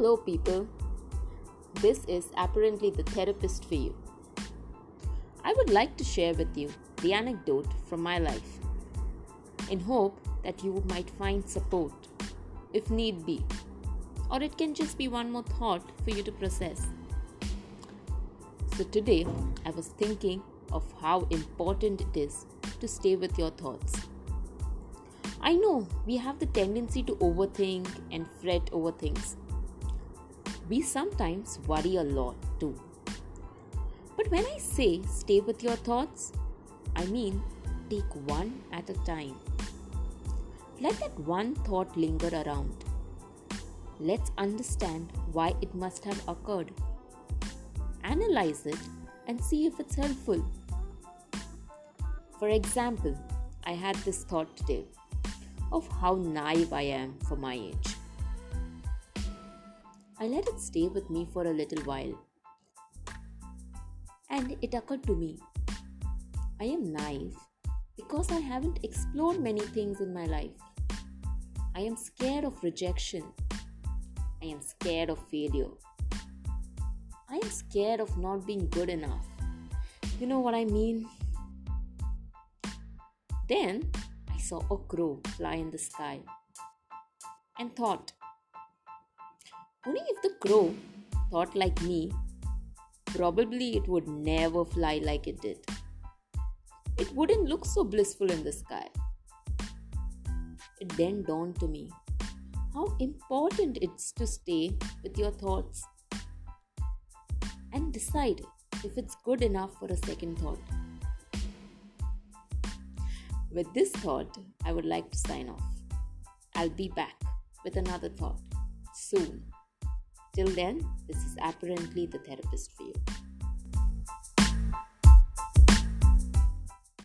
Hello, people. This is apparently the therapist for you. I would like to share with you the anecdote from my life in hope that you might find support if need be, or it can just be one more thought for you to process. So, today I was thinking of how important it is to stay with your thoughts. I know we have the tendency to overthink and fret over things. We sometimes worry a lot too. But when I say stay with your thoughts, I mean take one at a time. Let that one thought linger around. Let's understand why it must have occurred. Analyze it and see if it's helpful. For example, I had this thought today of how naive I am for my age. I let it stay with me for a little while. And it occurred to me I am naive because I haven't explored many things in my life. I am scared of rejection. I am scared of failure. I am scared of not being good enough. You know what I mean? Then I saw a crow fly in the sky and thought, only if the crow thought like me, probably it would never fly like it did. It wouldn't look so blissful in the sky. It then dawned to me how important it's to stay with your thoughts and decide if it's good enough for a second thought. With this thought, I would like to sign off. I'll be back with another thought soon. Till then, this is apparently the therapist for you.